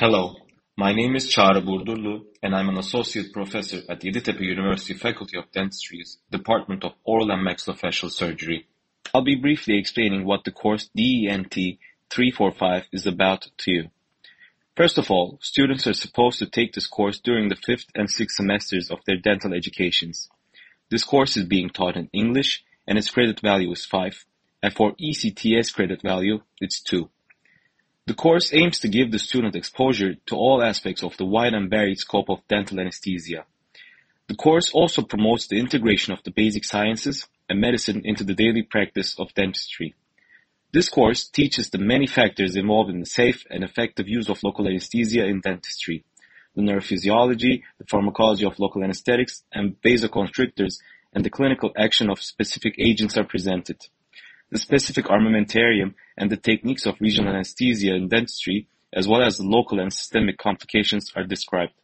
Hello, my name is Çağrı Burdurlu, and I'm an associate professor at the Yeditepe University Faculty of Dentistry's Department of Oral and Maxillofacial Surgery. I'll be briefly explaining what the course DENT 345 is about to you. First of all, students are supposed to take this course during the fifth and sixth semesters of their dental educations. This course is being taught in English, and its credit value is 5, and for ECTS credit value, it's 2. The course aims to give the student exposure to all aspects of the wide and varied scope of dental anesthesia. The course also promotes the integration of the basic sciences and medicine into the daily practice of dentistry. This course teaches the many factors involved in the safe and effective use of local anesthesia in dentistry. The neurophysiology, the pharmacology of local anesthetics and vasoconstrictors, and the clinical action of specific agents are presented. The specific armamentarium and the techniques of regional anesthesia in dentistry, as well as the local and systemic complications are described.